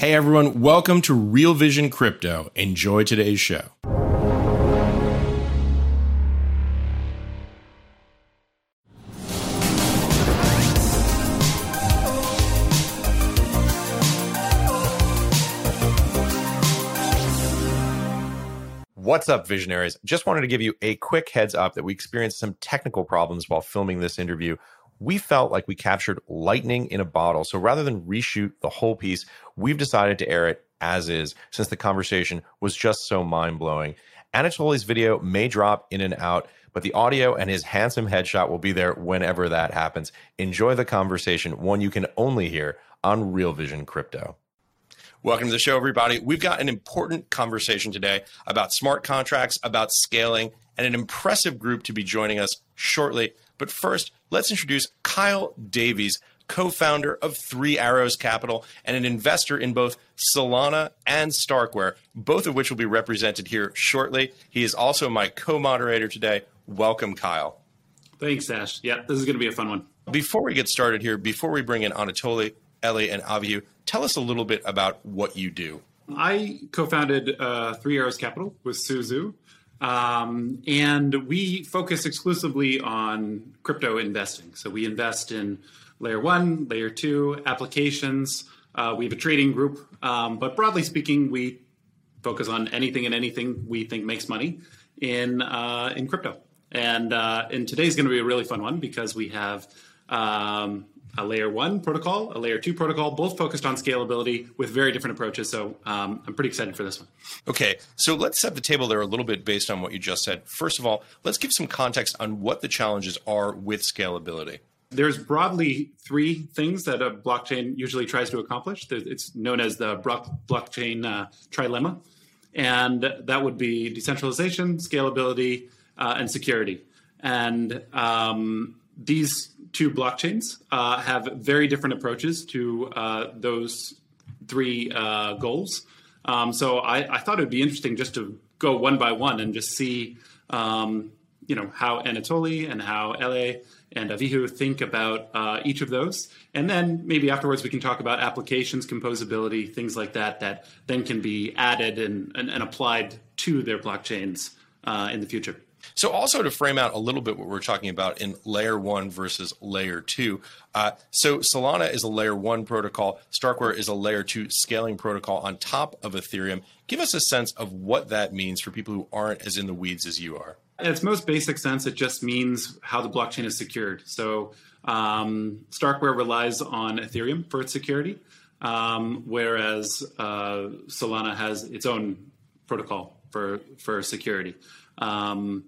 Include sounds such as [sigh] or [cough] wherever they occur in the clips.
Hey everyone, welcome to Real Vision Crypto. Enjoy today's show. What's up, visionaries? Just wanted to give you a quick heads up that we experienced some technical problems while filming this interview we felt like we captured lightning in a bottle. So rather than reshoot the whole piece, we've decided to air it as is since the conversation was just so mind blowing. Anatoly's video may drop in and out, but the audio and his handsome headshot will be there whenever that happens. Enjoy the conversation, one you can only hear on Real Vision Crypto. Welcome to the show, everybody. We've got an important conversation today about smart contracts, about scaling, and an impressive group to be joining us shortly. But first, let's introduce Kyle Davies, co founder of Three Arrows Capital and an investor in both Solana and Starkware, both of which will be represented here shortly. He is also my co moderator today. Welcome, Kyle. Thanks, Ash. Yeah, this is going to be a fun one. Before we get started here, before we bring in Anatoly, Ellie, and Avihu, tell us a little bit about what you do. I co founded uh, Three Arrows Capital with Su Zhu. Um, and we focus exclusively on crypto investing. So we invest in layer one, layer two applications. Uh, we have a trading group, um, but broadly speaking, we focus on anything and anything we think makes money in uh, in crypto. And uh, and today's going to be a really fun one because we have um, a layer one protocol, a layer two protocol, both focused on scalability with very different approaches. So um, I'm pretty excited for this one. Okay, so let's set the table there a little bit based on what you just said. First of all, let's give some context on what the challenges are with scalability. There's broadly three things that a blockchain usually tries to accomplish. It's known as the blockchain uh, trilemma, and that would be decentralization, scalability, uh, and security. And um, these two blockchains uh, have very different approaches to uh, those three uh, goals. Um, so I, I, thought it would be interesting just to go one by one and just see, um, you know, how Anatoly and how LA and Avihu think about uh, each of those, and then maybe afterwards we can talk about applications, composability, things like that, that then can be added and, and, and applied to their blockchains uh, in the future. So, also to frame out a little bit what we're talking about in layer one versus layer two. Uh, so, Solana is a layer one protocol, Starkware is a layer two scaling protocol on top of Ethereum. Give us a sense of what that means for people who aren't as in the weeds as you are. In its most basic sense, it just means how the blockchain is secured. So, um, Starkware relies on Ethereum for its security, um, whereas uh, Solana has its own protocol for for security. Um,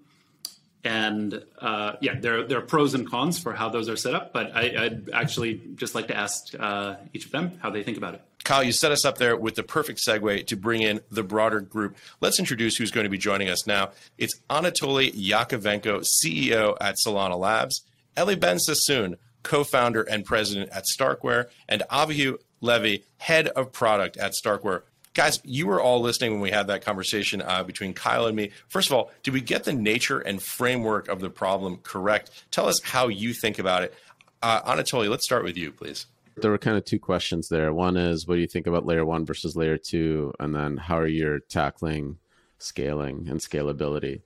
and uh, yeah, there, there are pros and cons for how those are set up, but I, would actually just like to ask uh, each of them how they think about it. Kyle, you set us up there with the perfect segue to bring in the broader group. Let's introduce who's going to be joining us now. It's Anatoly Yakovenko, CEO at Solana Labs, Eli Ben Sasson, co-founder and president at Starkware, and Avihu Levy, head of product at Starkware guys, you were all listening when we had that conversation uh, between Kyle and me. First of all, did we get the nature and framework of the problem correct? Tell us how you think about it. Uh, Anatoly, let's start with you, please. There were kind of two questions there. One is, what do you think about layer one versus layer two? And then, how are you tackling scaling and scalability?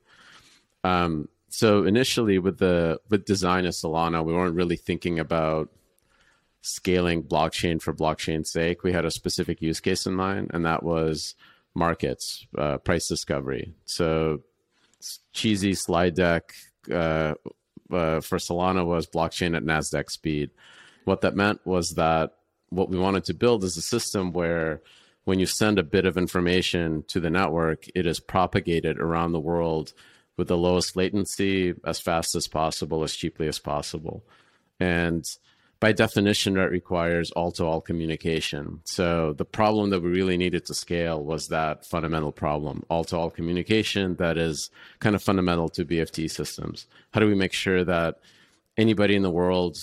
Um, so initially, with the with design of Solana, we weren't really thinking about scaling blockchain for blockchain's sake. We had a specific use case in mind, and that was markets, uh, price discovery. So cheesy slide deck uh, uh, for Solana was blockchain at NASDAQ speed. What that meant was that what we wanted to build is a system where when you send a bit of information to the network, it is propagated around the world with the lowest latency, as fast as possible, as cheaply as possible. And by definition, that requires all to all communication. So the problem that we really needed to scale was that fundamental problem, all to all communication that is kind of fundamental to BFT systems. How do we make sure that anybody in the world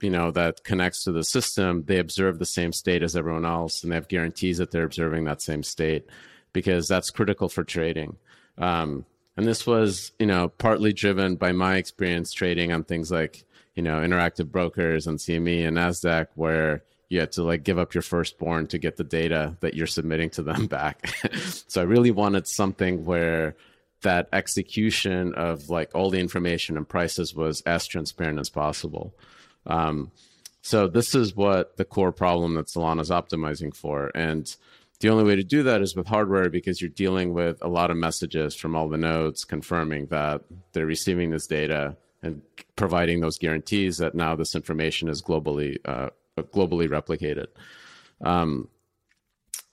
you know that connects to the system they observe the same state as everyone else and they have guarantees that they're observing that same state because that's critical for trading um, and this was you know partly driven by my experience trading on things like you know, interactive brokers and CME and NASDAQ where you had to like give up your firstborn to get the data that you're submitting to them [laughs] back. so I really wanted something where that execution of like all the information and prices was as transparent as possible. Um, so this is what the core problem that Solana is optimizing for. And the only way to do that is with hardware because you're dealing with a lot of messages from all the nodes confirming that they're receiving this data and providing those guarantees that now this information is globally uh, globally replicated. Um,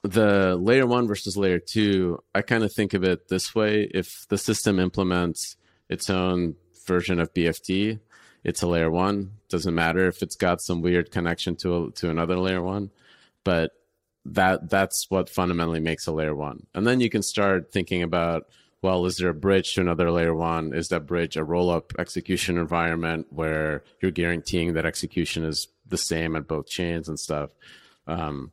the layer one versus layer two, I kind of think of it this way: if the system implements its own version of BFT, it's a layer one. Doesn't matter if it's got some weird connection to a, to another layer one, but that that's what fundamentally makes a layer one. And then you can start thinking about well, is there a bridge to another layer one? Is that bridge a roll up execution environment where you're guaranteeing that execution is the same at both chains and stuff? Um,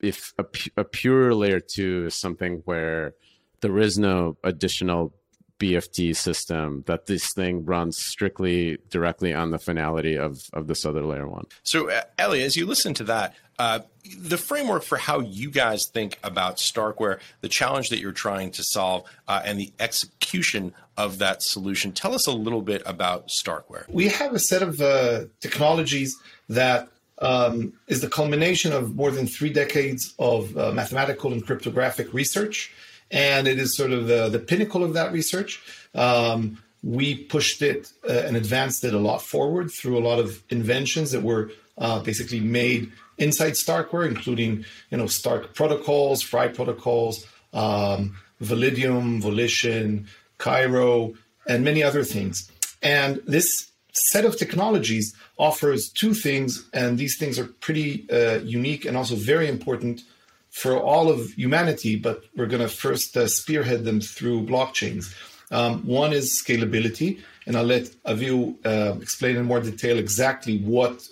if a, a pure layer two is something where there is no additional BFT system that this thing runs strictly directly on the finality of, of this other layer one. So, uh, Ellie, as you listen to that, uh, the framework for how you guys think about Starkware, the challenge that you're trying to solve, uh, and the execution of that solution. Tell us a little bit about Starkware. We have a set of uh, technologies that um, is the culmination of more than three decades of uh, mathematical and cryptographic research and it is sort of the, the pinnacle of that research. Um, we pushed it uh, and advanced it a lot forward through a lot of inventions that were uh, basically made inside Starkware, including you know Stark protocols, FRI protocols, um, Validium, Volition, Cairo, and many other things. And this set of technologies offers two things, and these things are pretty uh, unique and also very important for all of humanity, but we're going to first uh, spearhead them through blockchains. Um, one is scalability, and I'll let Avihu uh, explain in more detail exactly what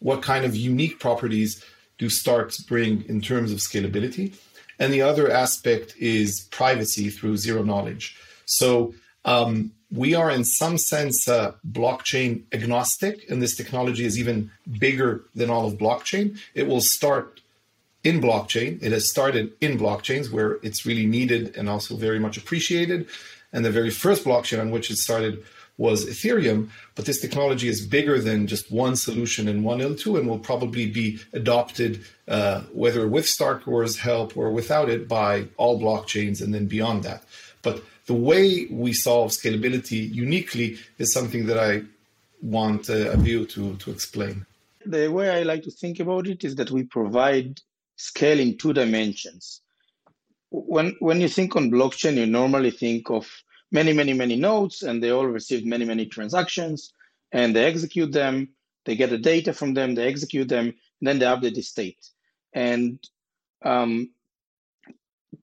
what kind of unique properties do Starks bring in terms of scalability. And the other aspect is privacy through zero knowledge. So um, we are, in some sense, uh, blockchain agnostic, and this technology is even bigger than all of blockchain. It will start in blockchain. It has started in blockchains where it's really needed and also very much appreciated. And the very first blockchain on which it started was Ethereum. But this technology is bigger than just one solution in one L2 and will probably be adopted, uh, whether with Starkware's help or without it, by all blockchains and then beyond that. But the way we solve scalability uniquely is something that I want uh, to, to explain. The way I like to think about it is that we provide scale in two dimensions. When, when you think on blockchain, you normally think of many, many, many nodes, and they all receive many, many transactions, and they execute them, they get the data from them, they execute them, then they update the state. And um,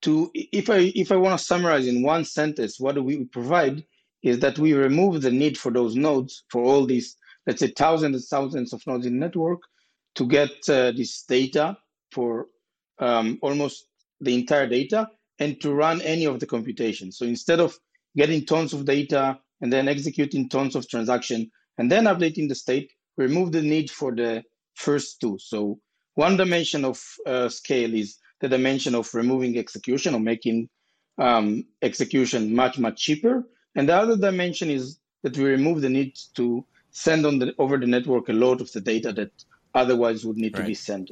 to if I if I want to summarize in one sentence, what do we provide is that we remove the need for those nodes for all these, let's say, thousands and thousands of nodes in network to get uh, this data for um, almost the entire data and to run any of the computation. So instead of getting tons of data and then executing tons of transaction and then updating the state, remove the need for the first two. So one dimension of uh, scale is the dimension of removing execution or making um, execution much, much cheaper. And the other dimension is that we remove the need to send on the, over the network a lot of the data that otherwise would need right. to be sent.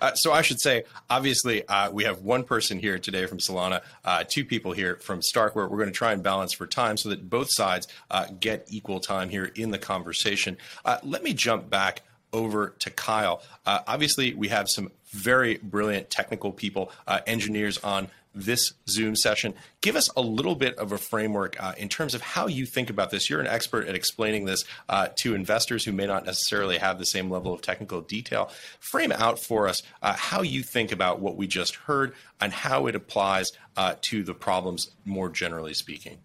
Uh, so I should say, obviously, uh, we have one person here today from Solana, uh, two people here from Starkware. We're going to try and balance for time so that both sides uh, get equal time here in the conversation. Uh, let me jump back over to Kyle. Uh, obviously, we have some very brilliant technical people, engineers on this Zoom session. Give us a little bit of a framework uh, in terms of how you think about this. You're an expert at explaining this uh, to investors who may not necessarily have the same level of technical detail. Frame out for us uh, how you think about what we just heard and how it applies uh, to the problems more generally speaking.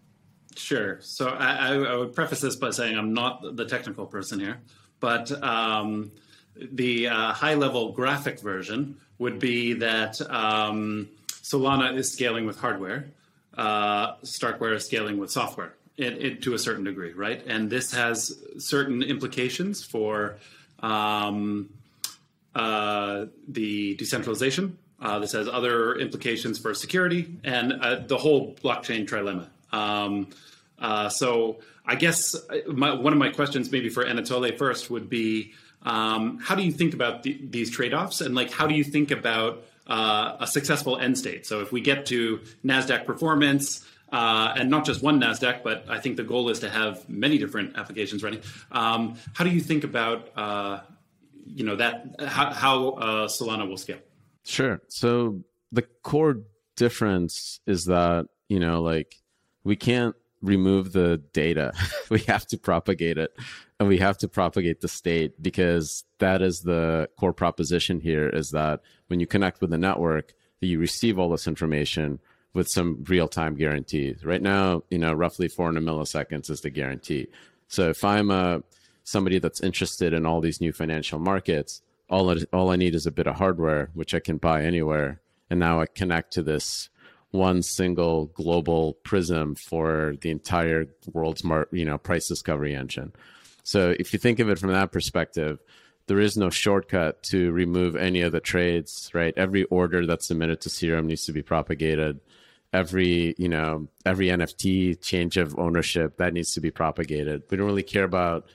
Sure. So I, I, would preface this by saying I'm not the technical person here, but um, the uh, high level graphic version would be that. Um, Solana is scaling with hardware. Uh, Starkware is scaling with software it, it, to a certain degree, right? And this has certain implications for um, uh, the decentralization. Uh, this has other implications for security and uh, the whole blockchain trilemma. Um, uh, so I guess uh, my, one of my questions, maybe for Anatoly first, would be um, how do you think about the, these trade-offs, and like how do you think about uh, a successful end state. So if we get to NASDAQ performance, uh, and not just one NASDAQ, but I think the goal is to have many different applications running. Um, how do you think about, uh, you know, that, how, how uh, Solana will scale? Sure. So the core difference is that, you know, like we can't remove the data. [laughs] we have to propagate it and we have to propagate the state because that is the core proposition here is that when you connect with the network, that you receive all this information with some real time guarantees. Right now, you know, roughly 400 milliseconds is the guarantee. So if I'm a somebody that's interested in all these new financial markets, all I, all I need is a bit of hardware, which I can buy anywhere, and now I connect to this one single global prism for the entire world's mar- you know price discovery engine. So if you think of it from that perspective, there is no shortcut to remove any of the trades, right? Every order that's submitted to Serum needs to be propagated. Every, you know, every NFT change of ownership that needs to be propagated. We don't really care about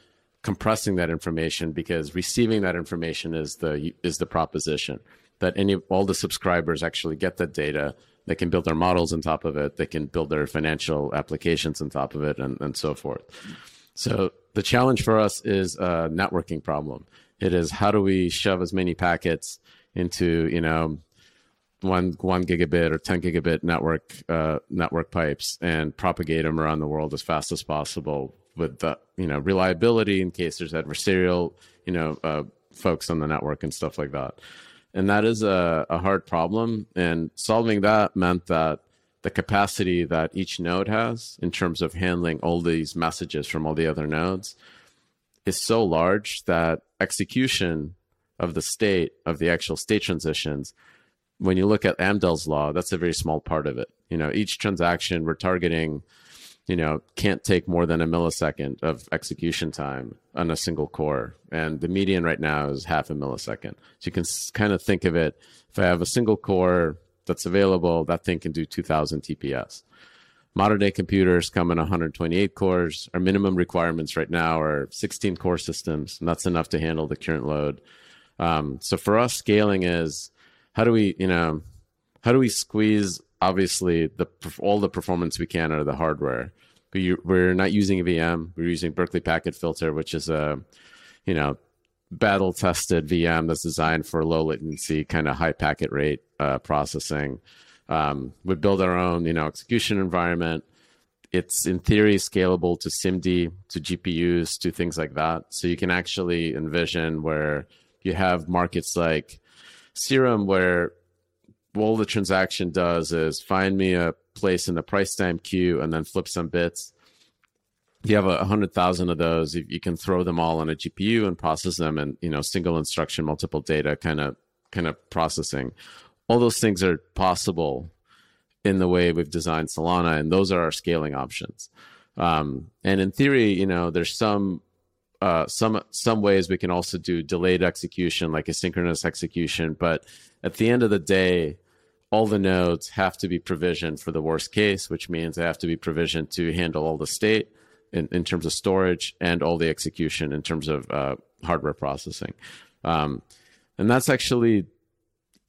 compressing that information because receiving that information is the is the proposition that any all the subscribers actually get that data they can build their models on top of it they can build their financial applications on top of it and, and so forth. So the challenge for us is a networking problem. It is how do we shove as many packets into you know one one gigabit or 10 gigabit network uh, network pipes and propagate them around the world as fast as possible with the you know reliability in case there's adversarial you know uh, folks on the network and stuff like that and that is a, a hard problem. And solving that meant that the capacity that each node has in terms of handling all these messages from all the other nodes is so large that execution of the state of the actual state transitions when you look at amdahl's law that's a very small part of it. You know each transaction we're targeting you know can't take more than a millisecond of execution time on a single core and the median right now is half a millisecond so you can kind of think of it if i have a single core that's available that thing can do 2000 tps modern day computers come in 128 cores. Our minimum requirements right now are 16 core systems, and that's enough to handle the current load. Um, so for us, scaling is how do we, you know, how do we squeeze obviously the all the performance we can out of the hardware? But you, we're not using a VM. We're using Berkeley Packet Filter, which is a, you know, battle tested VM that's designed for low latency, kind of high packet rate uh, processing. Um, we build our own, you know, execution environment. It's in theory scalable to SIMD, to GPUs, to things like that. So you can actually envision where you have markets like Serum, where all the transaction does is find me a place in the price time queue and then flip some bits. You have a hundred thousand of those, you can throw them all on a GPU and process them, and you know, single instruction, multiple data kind of kind of processing all those things are possible in the way we've designed Solana, and those are our scaling options. Um, and in theory, you know, there's some uh, some some ways we can also do delayed execution, like asynchronous execution. But at the end of the day, all the nodes have to be provisioned for the worst case, which means they have to be provisioned to handle all the state in, in terms of storage and all the execution in terms of uh, hardware processing. Um, and that's actually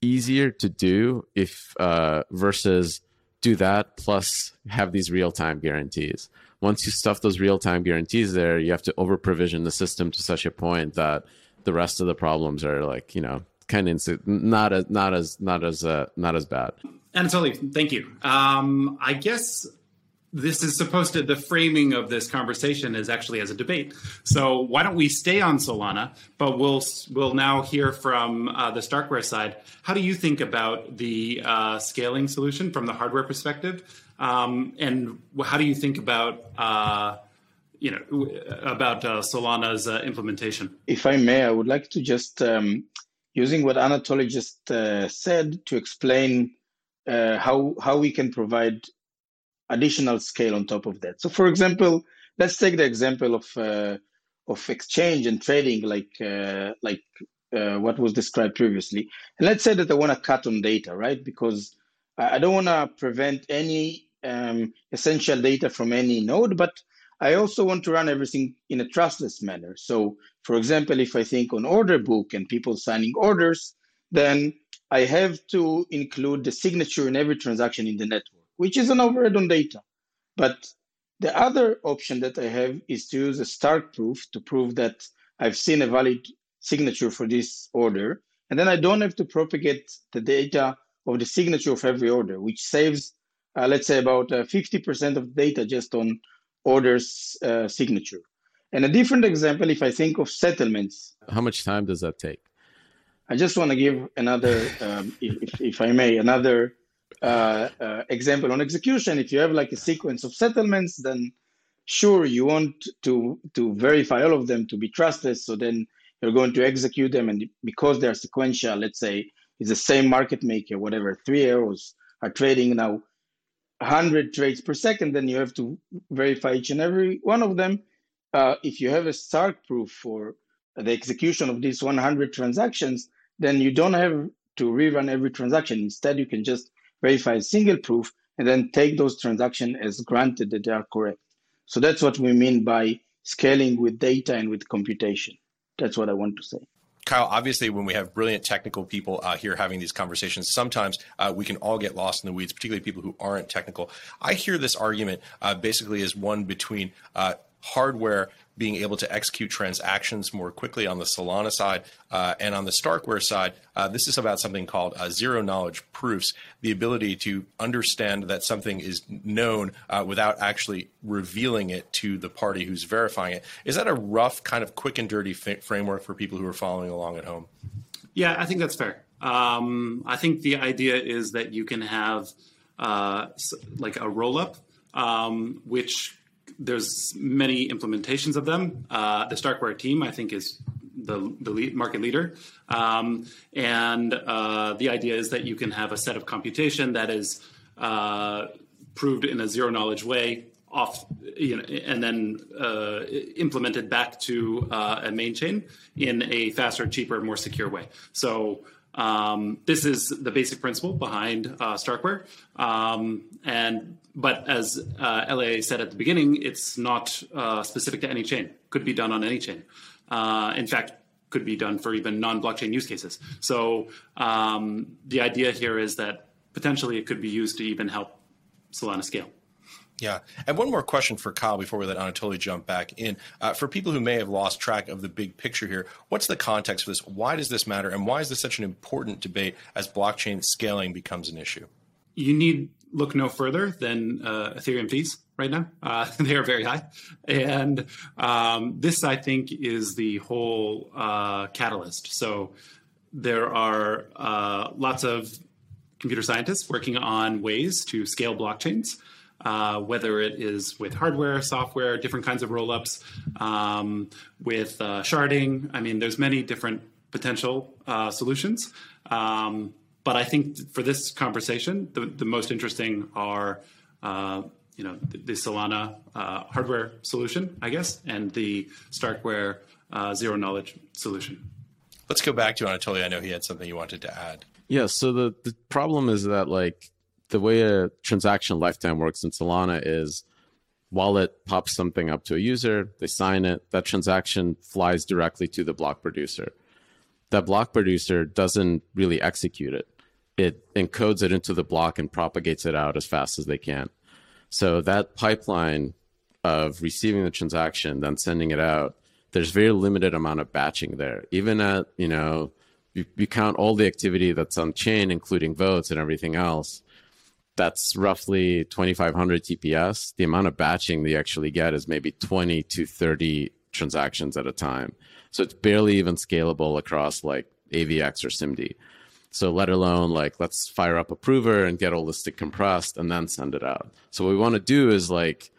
easier to do if uh, versus do that plus have these real time guarantees. Once you stuff those real time guarantees there, you have to over provision the system to such a point that the rest of the problems are like you know kind of insi- not as not as not as uh, not as bad. Anatoly, thank you. Um, I guess this is supposed to the framing of this conversation is actually as a debate. So why don't we stay on Solana, but we'll we'll now hear from uh, the Starkware side. How do you think about the uh, scaling solution from the hardware perspective, um, and how do you think about uh, you know about uh, Solana's uh, implementation? If I may, I would like to just um, using what Anatoly just uh, said to explain how how we can provide additional scale on top of that. So, for example, let's take the example of uh, of exchange and trading, like uh, like uh, what was described previously. And let's say that I want to cut on data, right? Because I don't want to prevent any um, essential data from any node, but I also want to run everything in a trustless manner. So, for example, if I think on order book and people signing orders, then I have to include the signature in every transaction in the network which is an overhead on data. But the other option that I have is to use a Stark proof to prove that I've seen a valid signature for this order. And then I don't have to propagate the data of the signature of every order, which saves, uh, let's say, about uh, 50% of data just on orders uh, signature. And a different example, if I think of settlements. How much time does that take? I just want to give another, um, [laughs] if, if I may, another uh, uh, example on execution, if you have like a sequence of settlements, then sure you want to to verify all of them to be trusted. So then you're going to execute them, and because they're sequential, let's say it's the same market maker, whatever, three arrows are trading now 100 trades per second, then you have to verify each and every one of them. Uh, if you have a Stark proof for the execution of these 100 transactions, then you don't have to rerun every transaction. Instead, you can just verify a single proof, and then take those transactions as granted that they are correct. So that's what we mean by scaling with data and with computation. That's what I want to say. Kyle, obviously, when we have brilliant technical people uh, here having these conversations, sometimes uh, we can all get lost in the weeds, particularly people who aren't technical. I hear this argument uh, basically as one between uh, hardware being able to execute transactions more quickly on the Solana side uh, and on the Starkware side. Uh, this is about something called uh, zero knowledge proofs, the ability to understand that something is known uh, without actually revealing it to the party who's verifying it. Is that a rough, kind of quick and dirty f- framework for people who are following along at home? Yeah, I think that's fair. Um, I think the idea is that you can have uh, like a roll up, um, which there's many implementations of them. Uh, the Starkware team, I think, is the, the lead, market leader. Um, and uh, the idea is that you can have a set of computation that is uh, proved in a zero knowledge way off, you know, and then uh, implemented back to uh, a main chain in a faster, cheaper, more secure way. So um, this is the basic principle behind uh, Starkware. Um, and but as uh, LA said at the beginning, it's not uh, specific to any chain. Could be done on any chain. Uh, in fact, could be done for even non-blockchain use cases. So um, the idea here is that potentially it could be used to even help Solana scale. Yeah. And one more question for Kyle before we let Anatoly jump back in. Uh, for people who may have lost track of the big picture here, what's the context for this? Why does this matter? And why is this such an important debate as blockchain scaling becomes an issue? You need look no further than uh, Ethereum fees right now. Uh, [laughs] they are very high. And um, this, I think, is the whole uh, catalyst. So there are uh, lots of computer scientists working on ways to scale blockchains uh, whether it is with hardware, software, different kinds of rollups, um, with uh, sharding. I mean, there's many different potential uh, solutions. Um, but I think for this conversation, the, the most interesting are, uh, you know, the, the Solana uh, hardware solution, I guess, and the Starkware uh, zero knowledge solution. Let's go back to Anatoly. I know he had something he wanted to add. Yeah. So the, the problem is that like the way a transaction lifetime works in Solana is wallet pops something up to a user, they sign it, that transaction flies directly to the block producer. That block producer doesn't really execute it. It encodes it into the block and propagates it out as fast as they can. So that pipeline of receiving the transaction, then sending it out, there's very limited amount of batching there. Even at, you know, you, you count all the activity that's on chain, including votes and everything else, that's roughly 2500 TPS. The amount of batching they actually get is maybe 20 to 30 transactions at a time. So it's barely even scalable across like AVX or SIMD. So let alone like let's fire up a prover and get all the stick compressed and then send it out. So what we want to do is like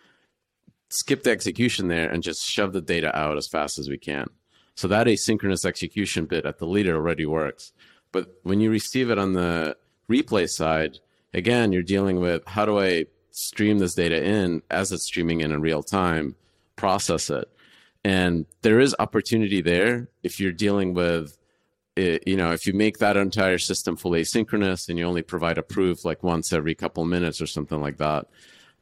skip the execution there and just shove the data out as fast as we can. So that asynchronous execution bit at the leader already works. But when you receive it on the replay side, again, you're dealing with how do I stream this data in as it's streaming in in real time, process it. And there is opportunity there if you're dealing with, it, you know, if you make that entire system fully asynchronous and you only provide a proof like once every couple minutes or something like that.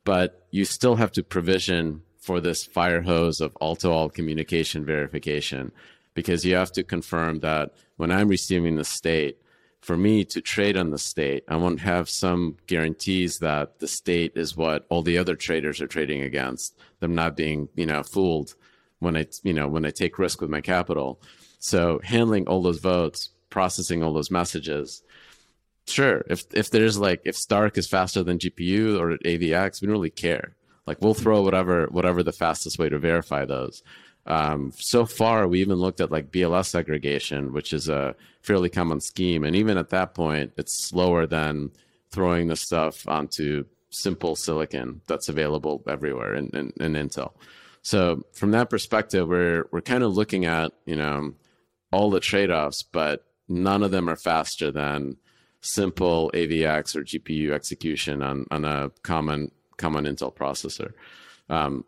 But you still have to provision for this fire hose of all to all communication verification because you have to confirm that when I'm receiving the state, for me to trade on the state, I won't have some guarantees that the state is what all the other traders are trading against. Them not being, you know, fooled when I, you know, when I take risk with my capital. So handling all those votes, processing all those messages. Sure, if if there's like if Stark is faster than GPU or AVX, we don't really care. Like we'll throw whatever whatever the fastest way to verify those. Um, so far, we even looked at like BLS aggregation which is a fairly common scheme, and even at that point, it's slower than throwing the stuff onto simple silicon that's available everywhere in, in, in Intel. So from that perspective, we're we're kind of looking at you know all the trade-offs, but none of them are faster than simple AVX or GPU execution on on a common common Intel processor. Um,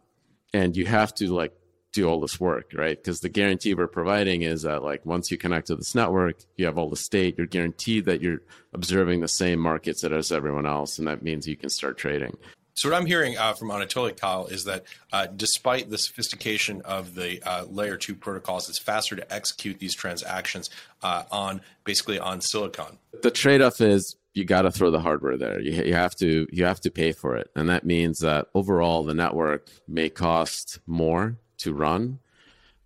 and you have to like do all this work, right? Because the guarantee we're providing is that like once you connect to this network, you have all the state, you're guaranteed that you're observing the same markets as everyone else, and that means you can start trading. So what I'm hearing uh, from Anatoly Kyle is that uh, despite the sophistication of the uh, layer two protocols, it's faster to execute these transactions uh, on basically on silicon. The trade-off is you got to throw the hardware there. You, you have to you have to pay for it, and that means that overall the network may cost more to run.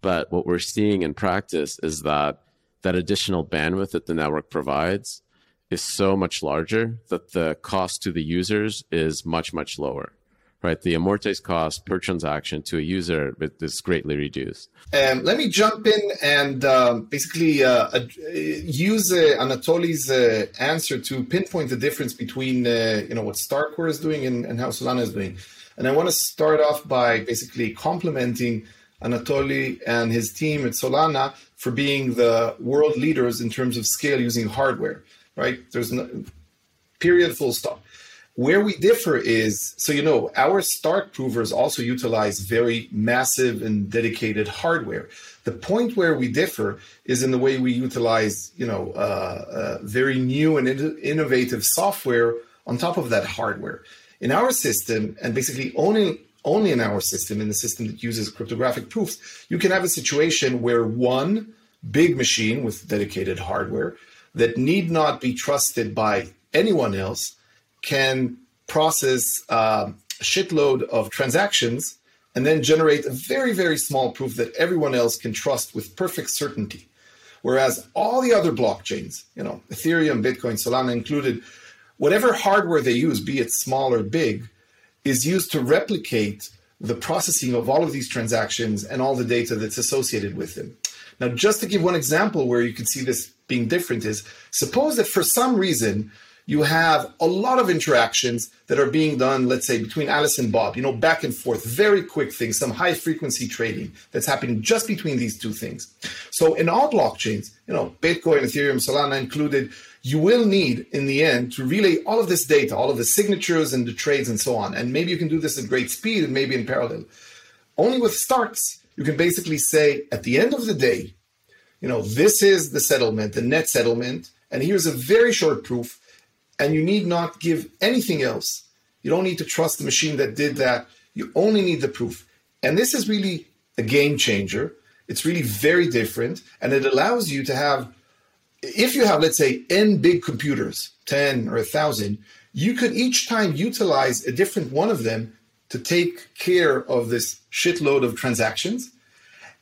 But what we're seeing in practice is that that additional bandwidth that the network provides is so much larger that the cost to the users is much, much lower. Right, the amortized cost per transaction to a user is greatly reduced. Um, let me jump in and um, basically uh, uh, use uh, Anatoly's uh, answer to pinpoint the difference between uh, you know what Starkware is doing and, and how Solana is doing. And I want to start off by basically complimenting Anatoly and his team at Solana for being the world leaders in terms of scale using hardware, right? There's no period, full stop. Where we differ is so you know, our Stark provers also utilize very massive and dedicated hardware. The point where we differ is in the way we utilize, you know, uh, uh, very new and in- innovative software on top of that hardware. In our system, and basically only only in our system, in the system that uses cryptographic proofs, you can have a situation where one big machine with dedicated hardware that need not be trusted by anyone else can process uh, a shitload of transactions and then generate a very, very small proof that everyone else can trust with perfect certainty. Whereas all the other blockchains, you know, Ethereum, Bitcoin, Solana included, whatever hardware they use, be it small or big, is used to replicate the processing of all of these transactions and all the data that's associated with them. Now, just to give one example where you can see this being different is suppose that for some reason you have a lot of interactions that are being done, let's say, between Alice and Bob, you know, back and forth, very quick things, some high frequency trading that's happening just between these two things. So in all blockchains, you know, Bitcoin, Ethereum, Solana included, you will need in the end to relay all of this data, all of the signatures and the trades and so on. And maybe you can do this at great speed and maybe in parallel. Only with Starks, you can basically say at the end of the day, you know, this is the settlement, the net settlement, and here's a very short proof and you need not give anything else. You don't need to trust the machine that did that You only need the proof. And this is really a game changer. It's really very different. And it allows you to have, if you have, let's say, n big computers, 10 or 1,000, you could each time utilize a different one of them to take care of this shitload of transactions.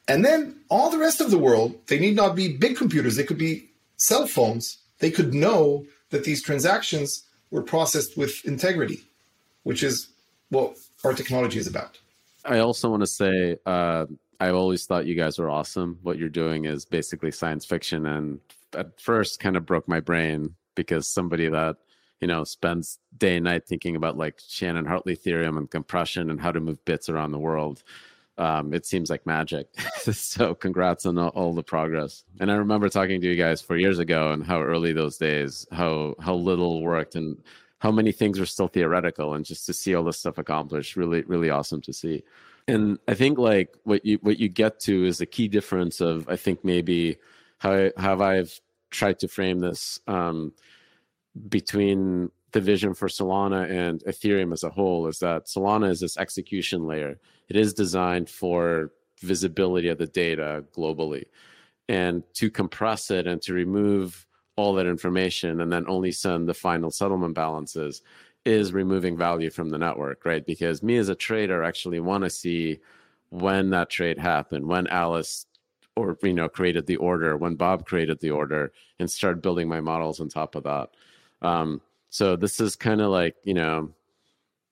And then all the rest of the world, they need not be big computers, they could be cell phones. They could know that these transactions were processed with integrity, which is what our technology is about. I also want to say uh, I've always thought you guys were awesome. What you're doing is basically science fiction, and at first, kind of broke my brain because somebody that you know spends day and night thinking about like Shannon Hartley theorem and compression and how to move bits around the world. Um, it seems like magic. [laughs] so congrats on all, all, the progress. And I remember talking to you guys four years ago and how early those days, how how little worked and how many things were still theoretical and just to see all this stuff accomplished really really awesome to see and i think like what you what you get to is the key difference of i think maybe how how i've tried to frame this um, between the vision for solana and ethereum as a whole is that solana is this execution layer it is designed for visibility of the data globally and to compress it and to remove all that information and then only send the final settlement balances is removing value from the network, right? Because me as a trader actually want to see when that trade happened, when Alice or you know created the order, when Bob created the order, and start building my models on top of that. Um, so this is kind of like you know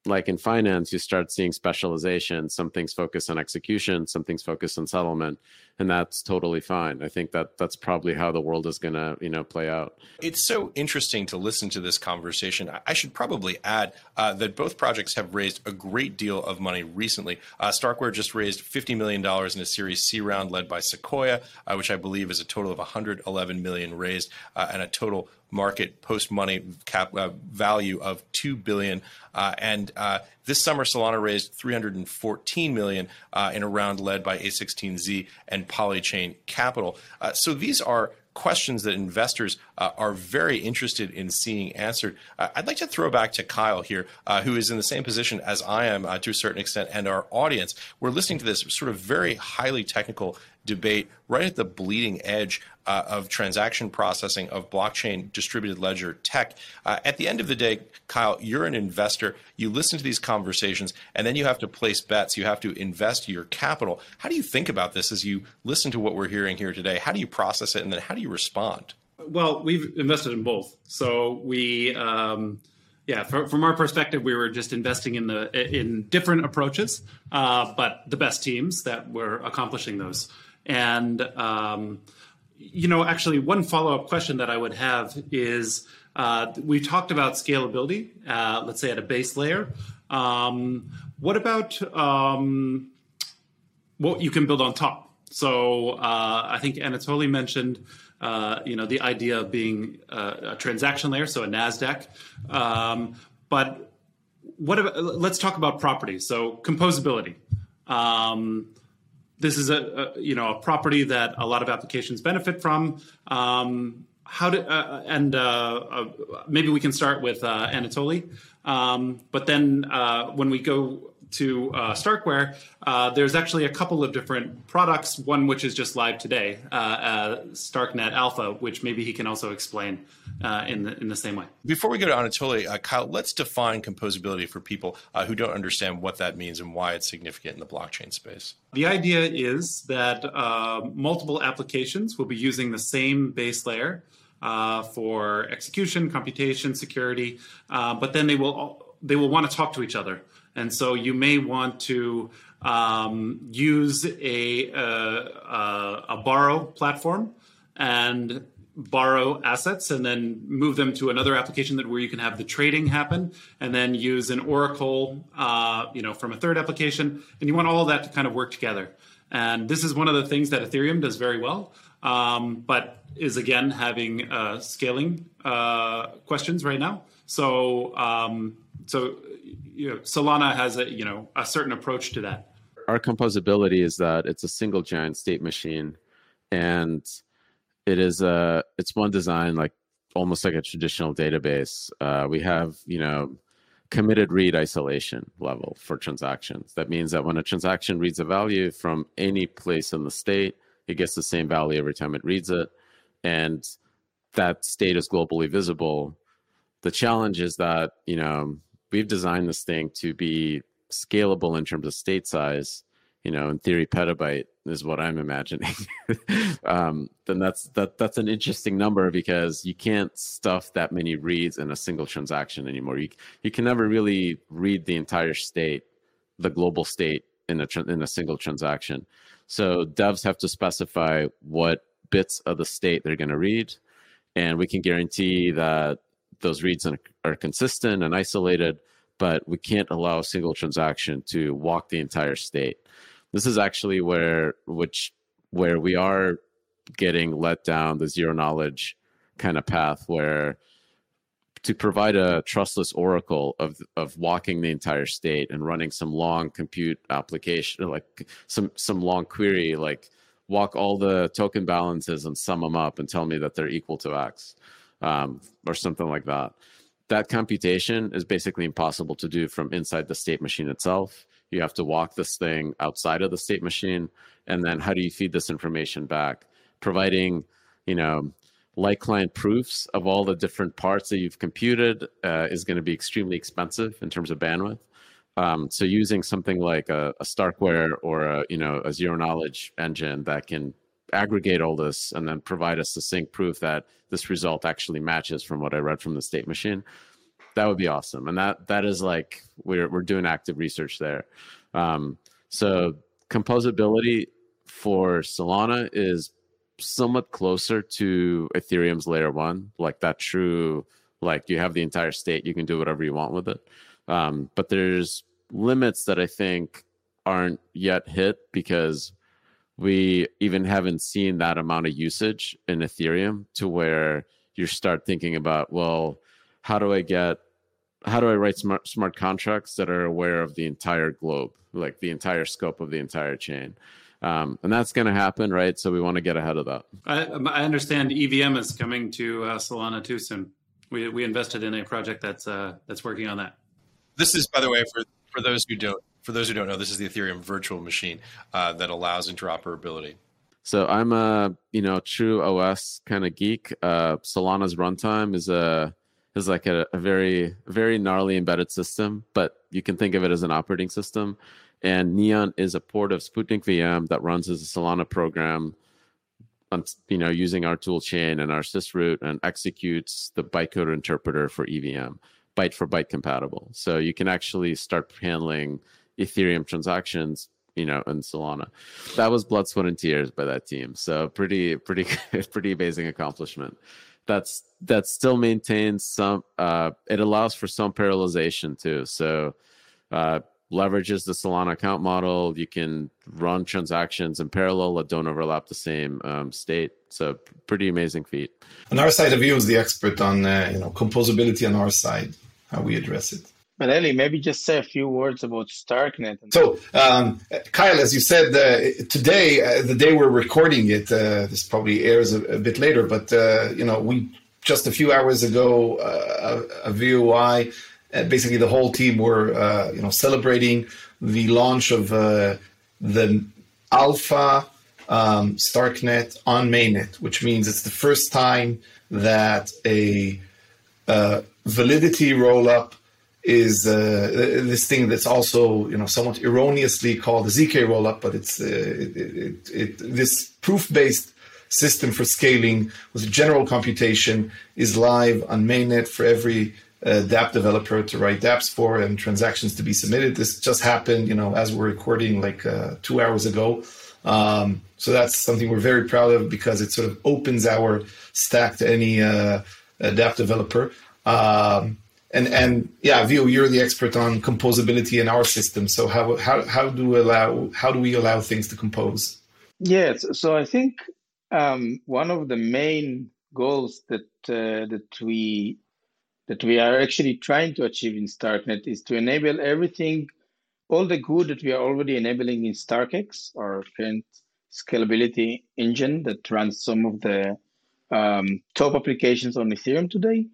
like in finance, you start seeing specialization. Some things focus on execution, some things focus on settlement, and that's totally fine. I think that that's probably how the world is going to, you know, play out. It's so interesting to listen to this conversation. I should probably add uh, that both projects have raised a great deal of money recently. Uh, Starkware just raised $50 million in a Series C round led by Sequoia, uh, which I believe is a total of 111 million raised, uh, and a total market post money cap uh, value of two billion. Uh, and uh, this summer, Solana raised 314 million uh, in a round led by A16Z and Polychain Capital. Uh, so these are questions that investors uh, are very interested in seeing answered. Uh, I'd like to throw back to Kyle here, uh, who is in the same position as I am uh, to a certain extent, and our audience. We're listening to this sort of very highly technical debate right at the bleeding edge uh, of transaction processing of blockchain distributed ledger tech. Uh, at the end of the day, Kyle, you're an investor. You listen to these conversations, and then you have to place bets. You have to invest your capital. How do you think about this as you listen to what we're hearing here today? How do you process it, and then how do you respond? Well, we've invested in both. So we. Um, yeah, from our perspective, we were just investing in the in different approaches, uh, but the best teams that were accomplishing those. And um, you know, actually, one follow up question that I would have is uh, we talked about scalability, uh, let's say at a base layer. Um, what about um, what you can build on top? So uh, I think Anatoly mentioned, uh, you know, the idea of being a, a transaction layer, so a Nasdaq. Um, but what about, let's talk about properties. So composability. Um, this is a, a, you know a property that a lot of applications benefit from. Um, how do uh, and uh, uh, maybe we can start with uh, Anatoly, um, but then uh, when we go to uh, Starkware, uh, there's actually a couple of different products. One which is just live today, uh, uh Starknet Alpha, which maybe he can also explain uh, in the in the same way. Before we go to Anatoly, uh, Kyle, let's define composability for people who don't understand what that means and why it's significant in the blockchain space. The idea is that multiple applications will be using the same base layer. for execution, computation, security, but then they will they will want to talk to each other. And so you may want to um, use a, a, a borrow platform and borrow assets and then move them to another application that where you can have the trading happen and then use an oracle uh, you know from a third application. And you want all that to kind of work together. And this is one of the things that ethereum does very well um, but is again having uh, scaling uh, questions right now. So um, so you know, Solana has a you know a certain approach to that. Our composability is that it's a single giant state machine, and it is a it's one design like almost like a traditional database. Uh, we have you know committed read isolation level for transactions. That means that when a transaction reads a value from any place in the state, it gets the same value every time it reads it. And that state is globally visible. The challenge is that, you know, we've designed this thing to be scalable in terms of state size, you know, in theory, petabyte is what I'm imagining. [laughs] um, then that's that that's an interesting number because you can't stuff that many reads in a single transaction anymore. You you can never really read the entire state, the global state in a in a single transaction. So devs have to specify what bits of the state they're going to read, and we can guarantee that those reads are consistent and isolated. But we can't allow a single transaction to walk the entire state this is actually where which where we are getting let down the zero knowledge kind of path where to provide a trustless oracle of of walking the entire state and running some long compute application like some some long query like walk all the token balances and sum them up and tell me that they're equal to x um, or something like that. That computation is basically impossible to do from inside the state machine itself. You have to walk this thing outside of the state machine and then how do you feed this information back? Providing you know like client proofs of all the different parts that you've computed uh, is going to be extremely expensive in terms of bandwidth. Um, so using something like a, a starkware or a you know a zero knowledge engine that can aggregate all this and then provide the sync proof that this result actually matches from what I read from the state machine that would be awesome. And that that is like we're we're doing active research there. Um, so composability for Solana is somewhat closer to Ethereum's layer one, like that true, like you have the entire state, you can do whatever you want with it. Um, but there's limits that I think aren't yet hit because we even haven't seen that amount of usage in Ethereum to where you start thinking about, well, how do I get how do I write smart smart contracts that are aware of the entire globe, like the entire scope of the entire chain? Um, and that's going to happen, right? So we want to get ahead of that. I, I understand EVM is coming to uh, Solana too soon. We we invested in a project that's uh, that's working on that. This is, by the way, for for those who don't for those who don't know, this is the Ethereum virtual machine uh, that allows interoperability. So I'm a you know true OS kind of geek. Uh, Solana's runtime is a is like a, a very very gnarly embedded system, but you can think of it as an operating system. And Neon is a port of Sputnik VM that runs as a Solana program, on, you know, using our tool chain and our sysroot and executes the bytecode interpreter for EVM, byte for byte compatible. So you can actually start handling Ethereum transactions you know, in Solana. That was blood, sweat, and tears by that team. So pretty, pretty, [laughs] pretty amazing accomplishment. That's that still maintains some uh, it allows for some parallelization too. So uh, leverages the solana account model. You can run transactions in parallel that don't overlap the same um, state. So pretty amazing feat. On our side Avihu is the expert on uh, you know composability on our side how we address it but Eli, maybe just say a few words about Starknet. So, um, Kyle, as you said, uh, today, uh, the day we're recording it, uh, this probably airs a, a bit later, but uh, you know, we just a few hours ago, uh, a, a VOI, uh, basically the whole team were you know celebrating the launch of the Alpha um, Starknet on mainnet, which means it's the first time that a validity rollup is uh, this thing that's also you know somewhat erroneously called the zk rollup, but it's uh, it, it, it, this proof-based system for scaling with general computation is live on mainnet for every uh, DApp developer to write DApps for and transactions to be submitted. This just happened, you know, as we're recording like uh, two hours ago. Um, so that's something we're very proud of because it sort of opens our stack to any uh, DApp developer. Um, and and yeah, Avihu, you're the expert on composability in our system. So how how how do we allow how do we allow things to compose? Yes, so I think um, one of the main goals that uh, that we that we are actually trying to achieve in Starknet is to enable everything, all the good that we are already enabling in StarkEx, our current scalability engine that runs some of the um, top applications on Ethereum today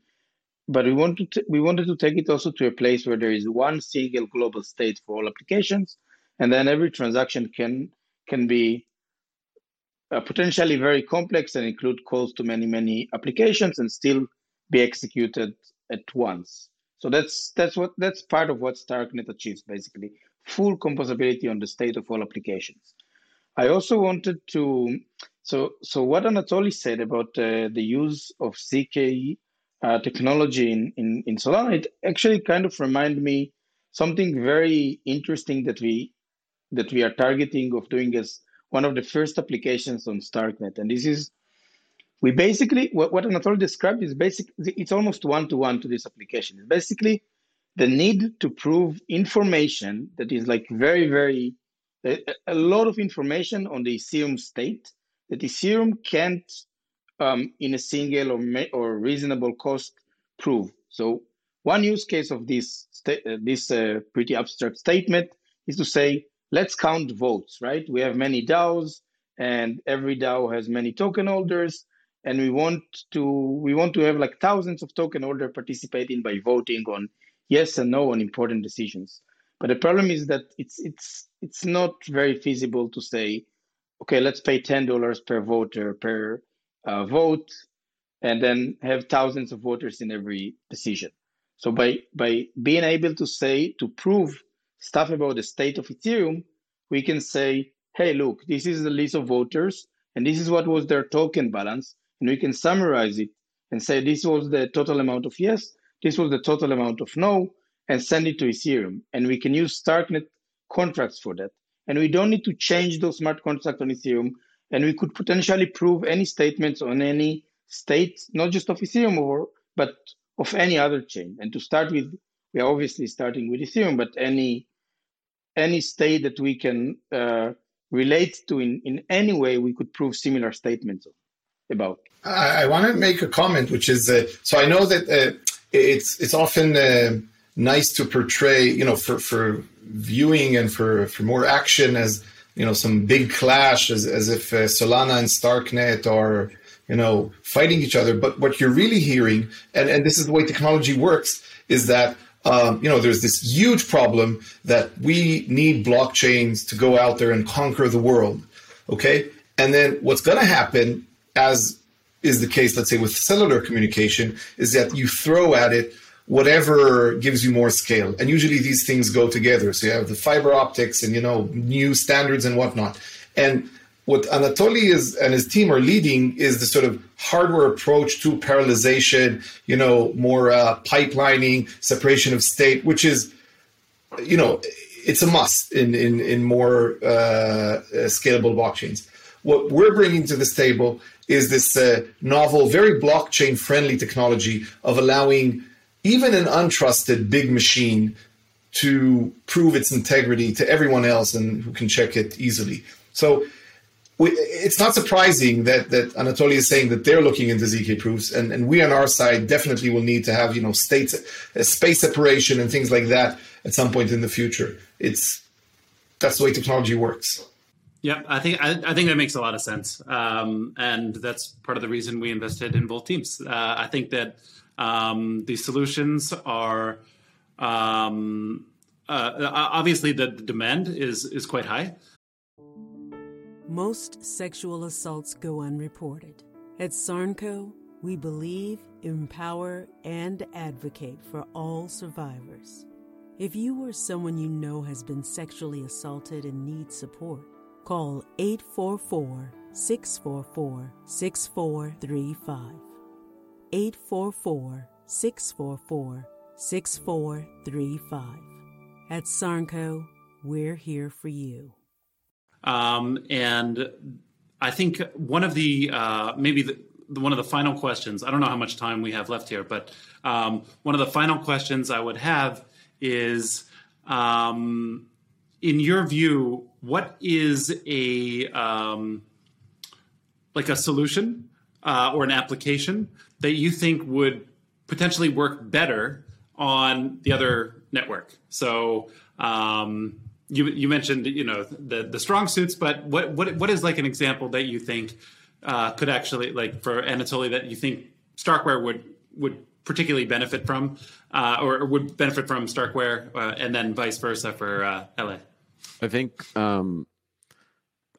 but we wanted to, we wanted to take it also to a place where there is one single global state for all applications, and then every transaction can can be uh, potentially very complex and include calls to many many applications and still be executed at once. So that's that's what that's part of what Starknet achieves basically full composability on the state of all applications. I also wanted to so so what Anatoly said about uh, the use of ZK uh, technology in, in in Solana, it actually kind of reminded me something very interesting that we that we are targeting of doing as one of the first applications on Starknet, and this is we basically what, what Anatoly described is basic. It's almost one to one to this application. It's basically the need to prove information that is like very very a, a lot of information on the Ethereum state that Ethereum can't um, in a single or or reasonable cost proof. So one use case of this uh, this uh, pretty abstract statement is to say let's count votes. Right? We have many DAOs, and every DAO has many token holders and we want to we want to have like thousands of token holder participating by voting on yes and no on important decisions but the problem is that it's it's it's not very feasible to say okay let's pay $10 per voter per uh, vote and then have thousands of voters in every decision so by by being able to say to prove stuff about the state of ethereum we can say hey look this is the list of voters and this is what was their token balance and we can summarize it and say this was the total amount of yes, this was the total amount of no, and send it to Ethereum. And we can use Starknet contracts for that. And we don't need to change those smart contracts on Ethereum. And we could potentially prove any statements on any state, not just of Ethereum, or, but of any other chain. And to start with, we are obviously starting with Ethereum, but any any state that we can uh, relate to in, in any way, we could prove similar statements about. I, I want to make a comment, which is uh, so I know that uh, it's it's often uh, nice to portray, you know, for for viewing and for for more action as you know some big clash, as as if uh, Solana and Starknet are you know fighting each other. But what you're really hearing, and and this is the way technology works, is that. Um, you know, there's this huge problem that we need blockchains to go out there and conquer the world. Okay. And then what's going to happen as is the case, let's say, with cellular communication, is that you throw at it whatever gives you more scale. And usually these things go together. So you have the fiber optics and, you know, new standards and whatnot. And what Anatoly is and his team are leading is the sort of hardware approach to parallelization, you know, more uh, pipelining, separation of state, which is, you know, it's a must in in in more uh, uh scalable blockchains. What we're bringing to this table is this uh, novel, very blockchain friendly technology of allowing even an untrusted big machine to prove its integrity to everyone else and who can check it easily. So we, it's not surprising that that Anatoly is saying that they're looking into zk proofs, and, and we on our side definitely will need to have you know states uh, space separation and things like that at some point in the future. It's that's the way technology works. Yeah, I think I, I, think that makes a lot of sense, um, and that's part of the reason we invested in both Teams. Uh, I think that um, the solutions are um, uh, obviously the demand is is quite high. Most sexual assaults go unreported. At Sarnco, we believe, empower, and advocate for all survivors. If you or someone you know has been sexually assaulted and needs support Call 844 644 6435. 844 644 6435. At Sarnco, we're here for you. Um, and I think one of the uh, maybe the, one of the final questions. I don't know how much time we have left here, but um, one of the final questions I would have is, um, in your view, what is a um, like a solution uh, or an application that you think would potentially work better on the other network? So um, you you mentioned you know the the strong suits, but what what what is like an example that you think uh, could actually like for Anatoly that you think Starkware would would particularly benefit from, uh, or would benefit from Starkware, uh, and then vice versa for uh, Eli? I think um,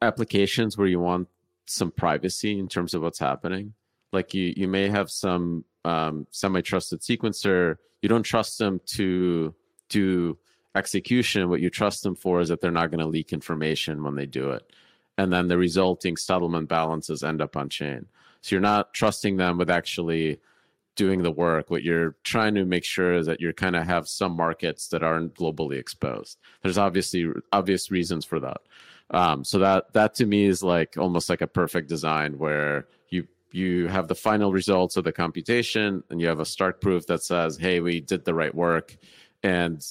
applications where you want some privacy in terms of what's happening, like you you may have some um, semi-trusted sequencer. You don't trust them to do execution. What you trust them for is that they're not going to leak information when they do it, and then the resulting settlement balances end up on chain. So you're not trusting them with actually doing the work. What you're trying to make sure is that you're kind of have some markets that aren't globally exposed. There's obviously obvious reasons for that. Um, so that that to me is like almost like a perfect design where you have the final results of the computation and you have a Stark proof that says, "Hey, we did the right work," and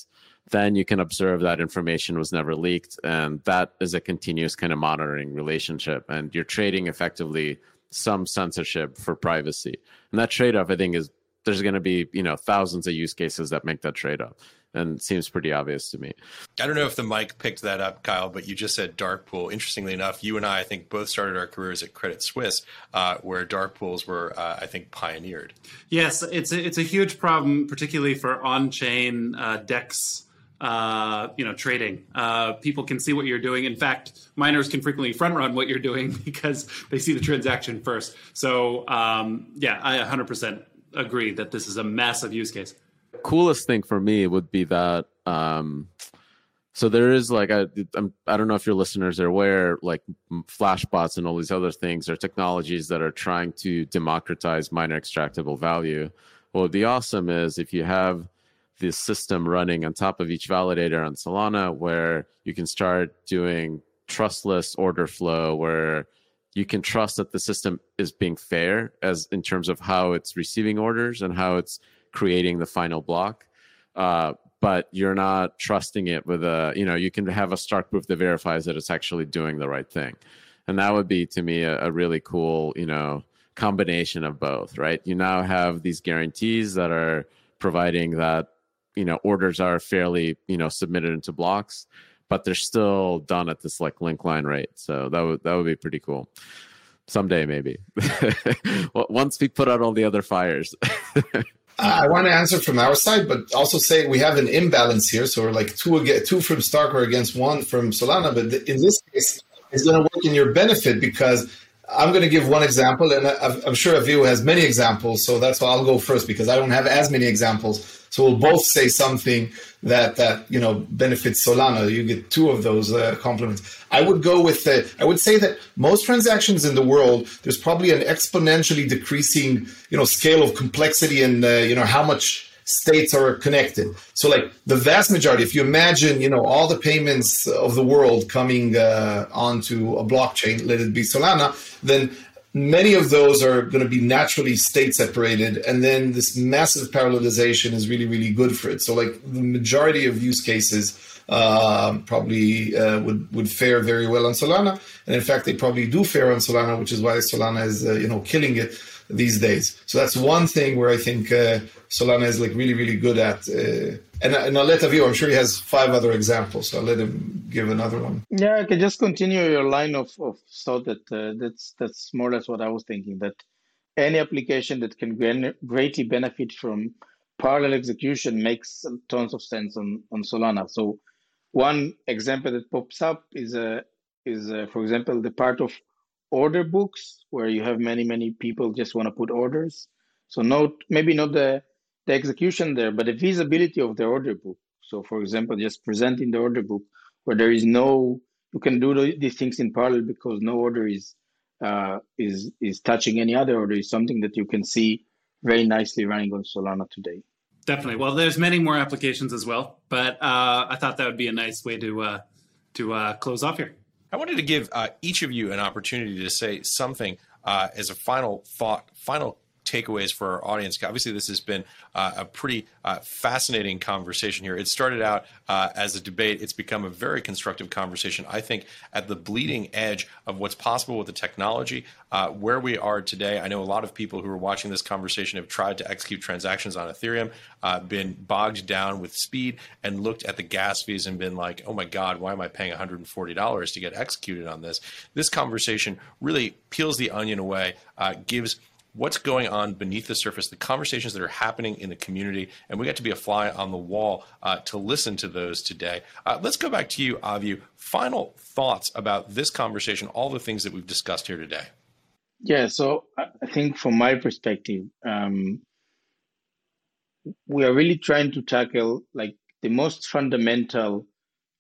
then you can observe that information was never leaked, and that is a continuous kind of monitoring relationship, and you're trading effectively some censorship for privacy. And that trade off, I think, is there's going to be you know thousands of use cases that make that trade off and seems pretty obvious to me. I don't know if the mic picked that up, Kyle, but you just said dark pool. Interestingly enough, you and I, I think, both started our careers at Credit Suisse, uh, where dark pools were, uh, I think, pioneered. Yes, it's a, it's a huge problem, particularly for on-chain uh, DEX uh, you know, trading. Uh, people can see what you're doing. In fact, miners can frequently front run what you're doing [laughs] because they see the transaction first. So, um, yeah, I 100% agree that this is a massive use case. Coolest thing for me would be that. Um, so there is like I I'm, I don't know if your listeners are aware like flashbots and all these other things are technologies that are trying to democratize miner extractable value. What would be awesome is if you have this system running on top of each validator on Solana where you can start doing trustless order flow where you can trust that the system is being fair as in terms of how it's receiving orders and how it's creating the final block. Uh, but you're not trusting it with a, you know, you can have a Stark proof that verifies that it's actually doing the right thing. And that would be to me a, a really cool, you know, combination of both, right? You now have these guarantees that are providing that you know orders are fairly you know submitted into blocks but they're still done at this like link line rate so that would that would be pretty cool someday maybe [laughs] once we put out all the other fires [laughs] Ah, I want to answer from our side, but also say we have an imbalance here. So we're like two two from Starkware against one from Solana. But in this case, it's going to work in your benefit because I'm going to give one example, and I'm sure Avihu has many examples. So that's why I'll go first because I don't have as many examples. So we'll both say something that that you know benefits Solana. You get two of those uh, compliments. I would go with the, I would say that most transactions in the world, there's probably an exponentially decreasing you know scale of complexity and uh, you know how much states are connected. So like the vast majority, if you imagine, you know, all the payments of the world coming uh, onto a blockchain, let it be Solana, then many of those are going to be naturally state separated and then this massive parallelization is really really good for it. So like the majority of use cases uh, probably uh, would would fare very well on solana. And in fact they probably do fare on solana which is why solana is uh, you know killing it these days so that's one thing where i think uh, solana is like really really good at uh, and, and I'll let Avihu, I'm sure he has five other examples, so I'll let him give another one. Yeah, I can just continue your line of, of thought that uh, that's that's more or less what I was thinking, that any application that can greatly benefit from parallel execution makes tons of sense on, on Solana. So one example that pops up is, a, is a, for example, the part of order books where you have many, many people just want to put orders. So not maybe not the the execution there, but the visibility of the order book. So, for example, just presenting the order book where there is no, you can do these things in parallel because no order is uh, is is touching any other order is something that you can see very nicely running on Solana today. Definitely. Well, there's many more applications as well, but uh, I thought that would be a nice way to uh, to uh, close off here. I wanted to give uh, each of you an opportunity to say something uh, as a final thought, final takeaways for our audience? Obviously, this has been uh, a pretty uh, fascinating conversation here. It started out uh, as a debate. It's become a very constructive conversation. I think at the bleeding edge of what's possible with the technology, uh, where we are today. I know a lot of people who are watching this conversation have tried to execute transactions on Ethereum, uh, been bogged down with speed, and looked at the gas fees and been like, "Oh my God, why am I paying $140 to get executed on this?" This conversation really peels the onion away, uh, gives what's going on beneath the surface, the conversations that are happening in the community, and we got to be a fly on the wall uh, to listen to those today. Uh, let's go back to you, Avihu. Final thoughts about this conversation, all the things that we've discussed here today. Yeah, so I think from my perspective, um, we are really trying to tackle like the most fundamental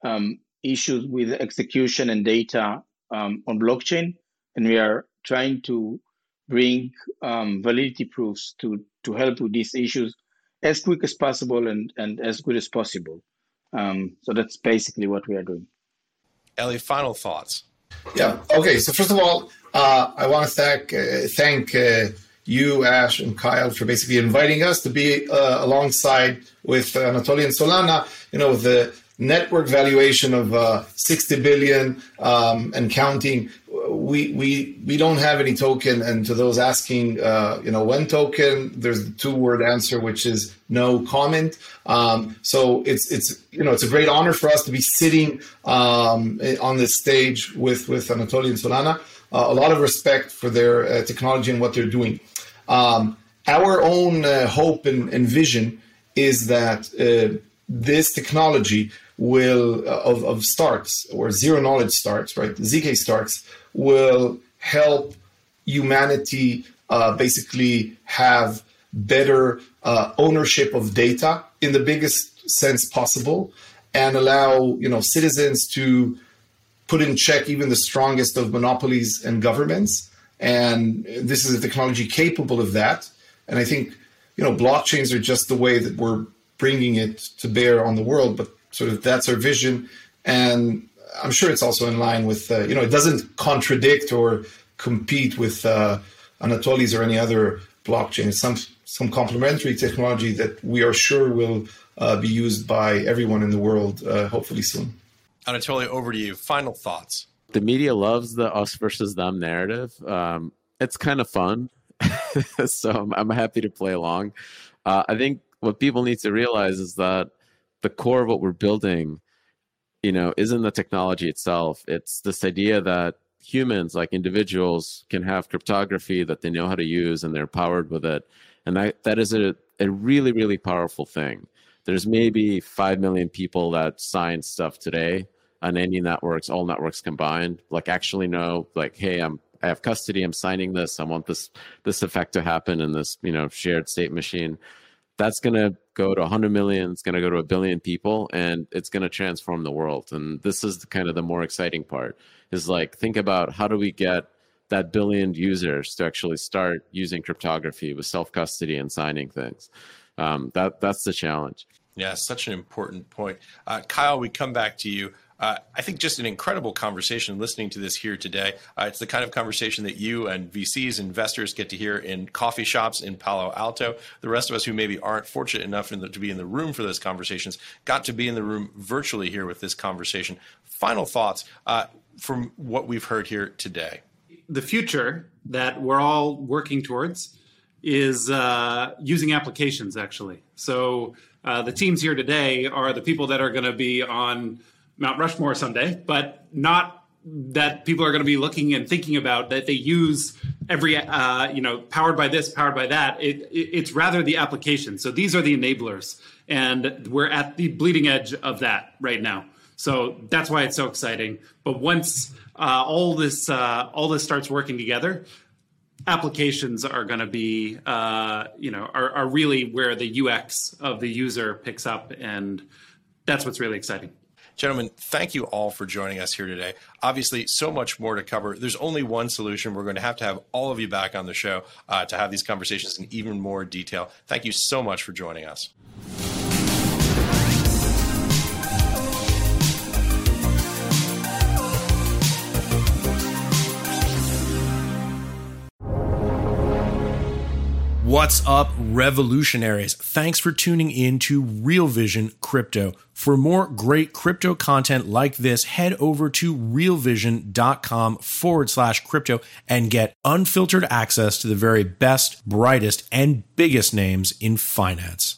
um, issues with execution and data um, on blockchain, and we are trying to bring um, validity proofs to to help with these issues as quick as possible and and as good as possible. Um, so that's basically what we are doing. Eli, final thoughts. Yeah. Okay. So first of all, uh, I want to thank uh, thank uh, you, Ash, and Kyle for basically inviting us to be uh, alongside with Anatoly and Solana. You know, the network valuation of uh, 60 billion um, and counting. We, we we don't have any token, and to those asking, uh, you know, when token, there's the two word answer, which is no comment. Um, so it's it's you know it's a great honor for us to be sitting um, on this stage with with Anatoly and Solana. Uh, a lot of respect for their uh, technology and what they're doing. Um, our own uh, hope and, and, vision is that uh, this technology will uh, of, of starks or zero knowledge starks, right? ZK starks will help humanity uh, basically have better uh, ownership of data in the biggest sense possible and allow you know citizens to put in check even the strongest of monopolies and governments and this is a technology capable of that and i think you know blockchains are just the way that we're bringing it to bear on the world but sort of that's our vision, and I'm sure it's also in line with uh, you know it doesn't contradict or compete with uh, Anatoly's or any other blockchain. It's some some complementary technology that we are sure will uh, be used by everyone in the world, uh, hopefully soon. Anatoly, over to you. Final thoughts. The media loves the us versus them narrative. Um, it's kind of fun, [laughs] so I'm, I'm, happy to play along. Uh, I think what people need to realize is that the core of what we're building, you know, isn't the technology itself. It's this idea that humans, like individuals, can have cryptography that they know how to use and they're powered with it. And that, that is a, a really, really powerful thing. There's maybe 5 million people that sign stuff today on any networks, all networks combined, like actually know, like, hey, I'm I have custody. I'm signing this. I want this this effect to happen in this you know shared state machine that's going to go to 100 million it's going to go to a billion people and it's going to transform the world. And this is kind of the more exciting part is like think about how do we get that billion users to actually start using cryptography with self custody and signing things. Um, that that's the challenge. Yeah such an important point. Uh, kyle we come back to you uh, I think just an incredible conversation listening to this here today. Uh, it's the kind of conversation that you and VCs, investors get to hear in coffee shops in Palo Alto. The rest of us who maybe aren't fortunate enough the, to be in the room for those conversations got to be in the room virtually here with this conversation. Final thoughts uh, from what we've heard here today. The future that we're all working towards is uh, using applications, actually. So uh, the teams here today are the people that are going to be on Mount Rushmore someday, but not that people are going to be looking and thinking about that they use every uh, you know powered by this powered by that. It, it, it's rather the application. So these are the enablers and we're at the bleeding edge of that right now. So that's why it's so exciting. But once uh, all this uh, all this starts working together applications are going to be uh, you know are, are really where the ux of the user picks up and that's what's really exciting Gentlemen, thank you all for joining us here today. Obviously, so much more to cover. There's only one solution. We're going to have to have all of you back on the show uh, to have these conversations in even more detail. Thank you so much for joining us. What's up, revolutionaries? Thanks for tuning in to Real Vision Crypto. For more great crypto content like this, head over to realvision.com forward slash crypto and get unfiltered access to the very best, brightest, and biggest names in finance.